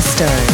Stone.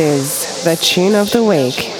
Is the tune of the week.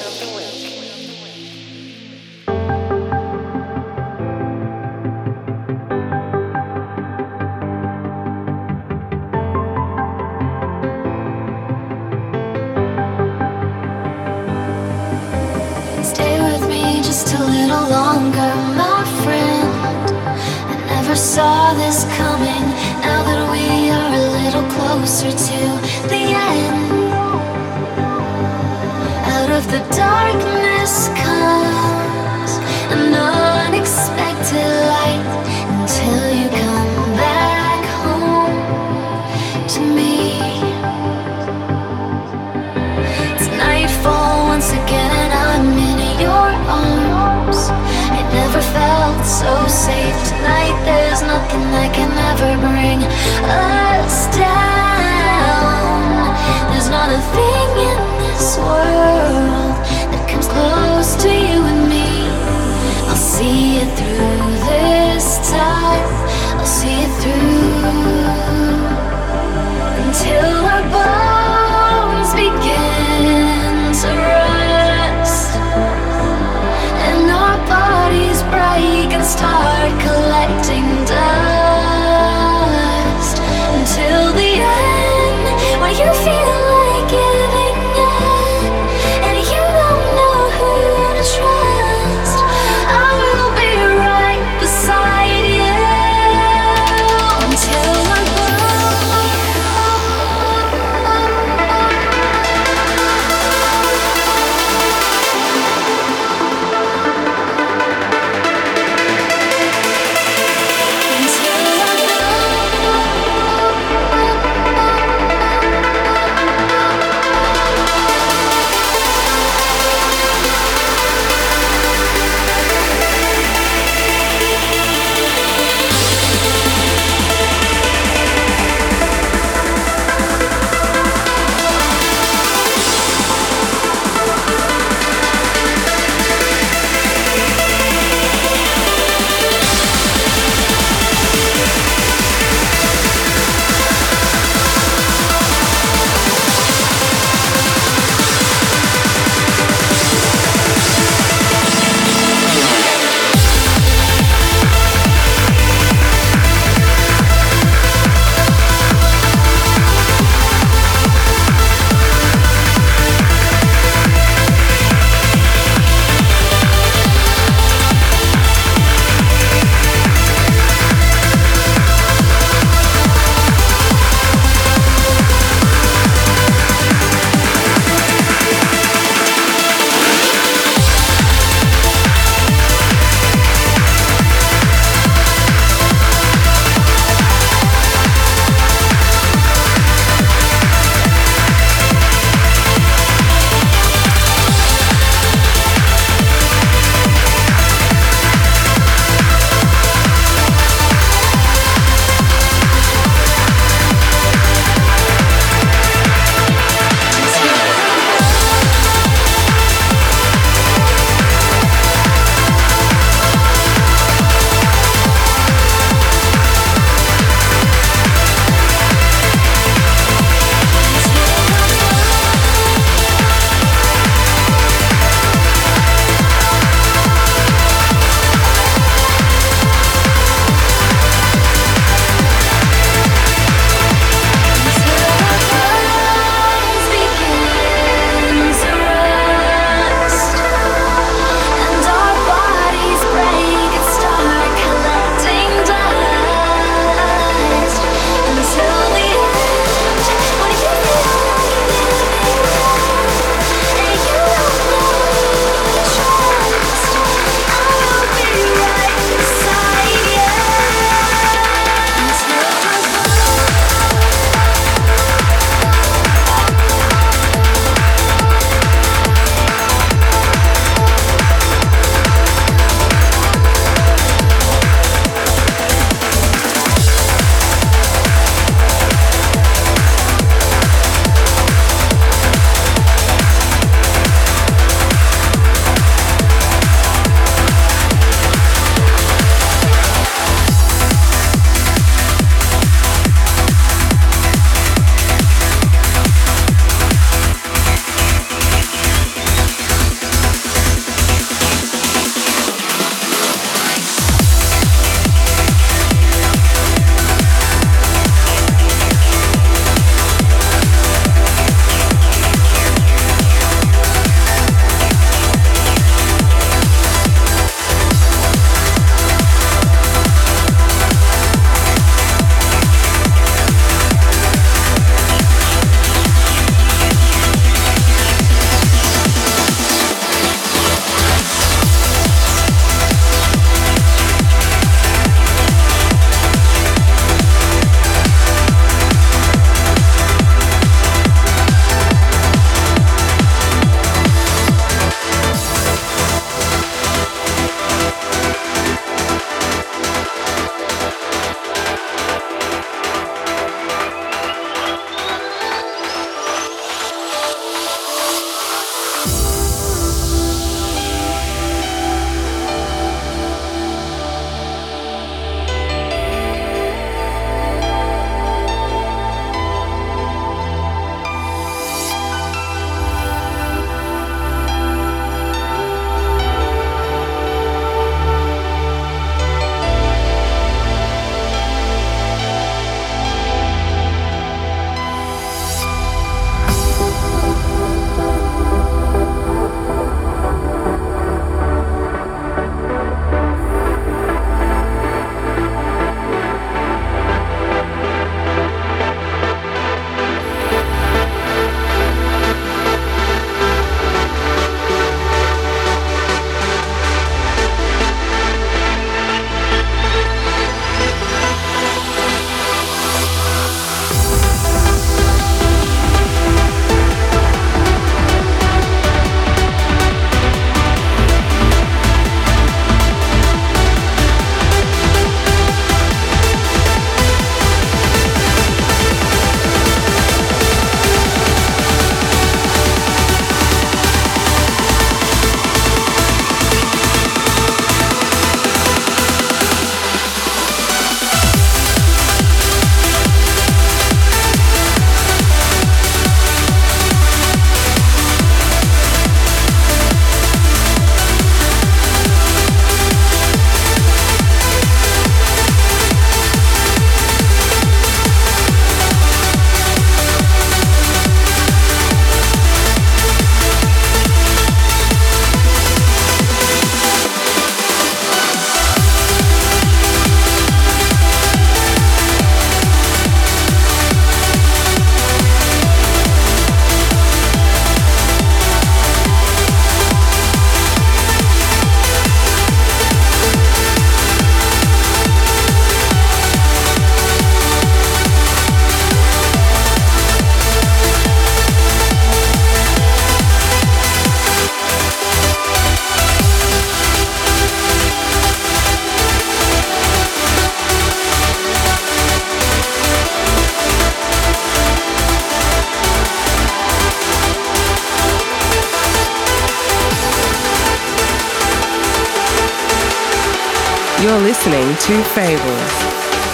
Fables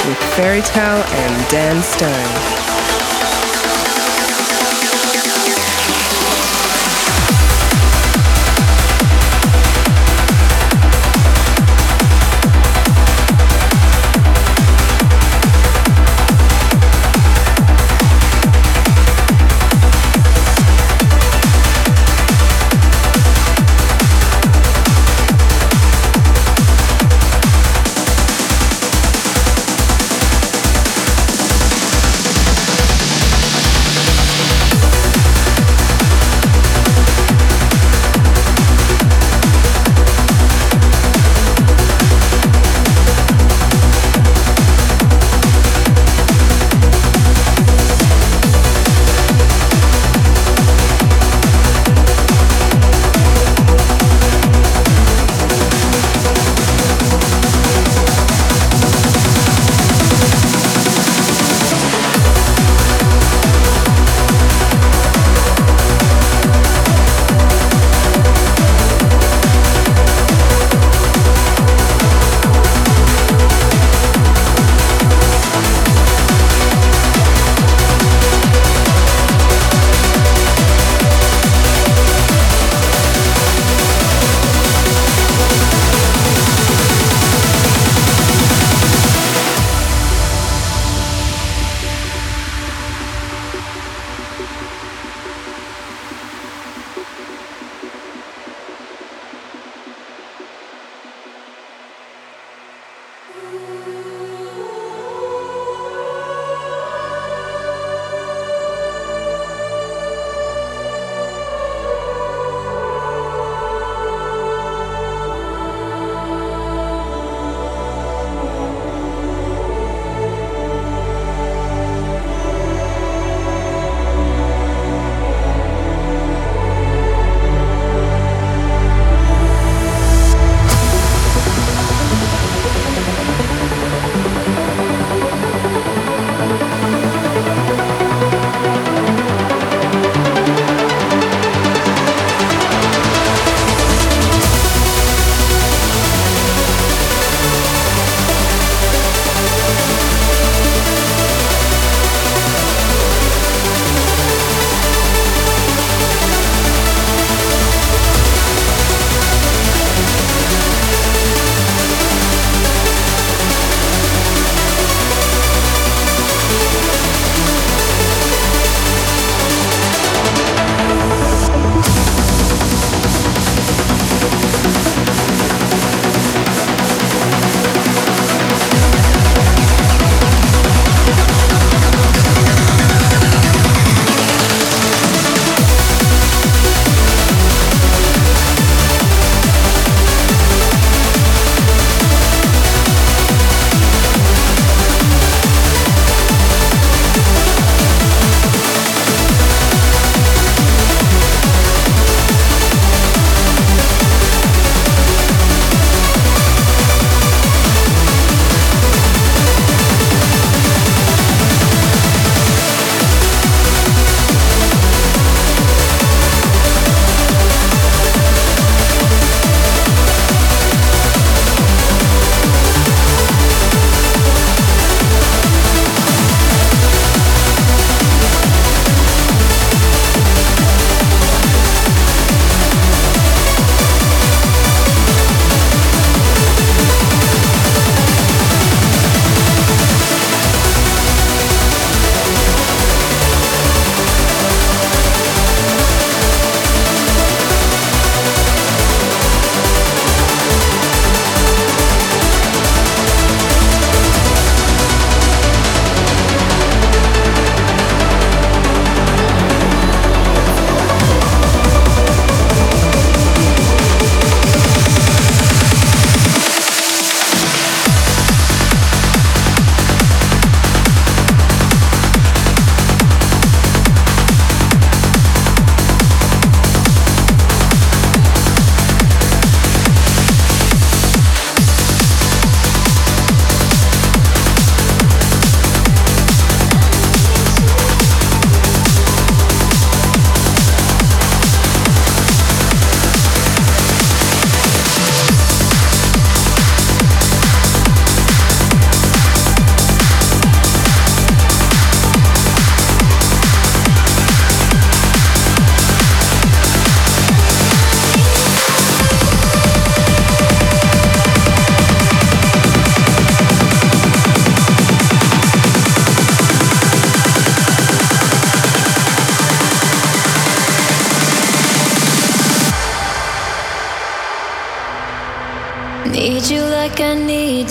with Fairy Tale and Dan Stone.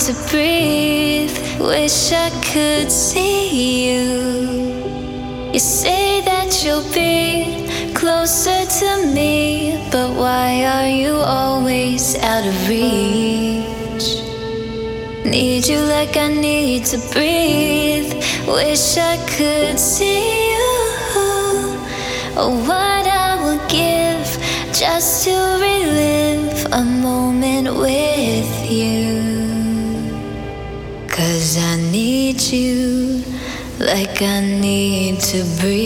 To breathe. Wish I could see you. You say that you'll be closer to me, but why are you always out of reach? Need you like I need to breathe. Wish I could see like I need to breathe.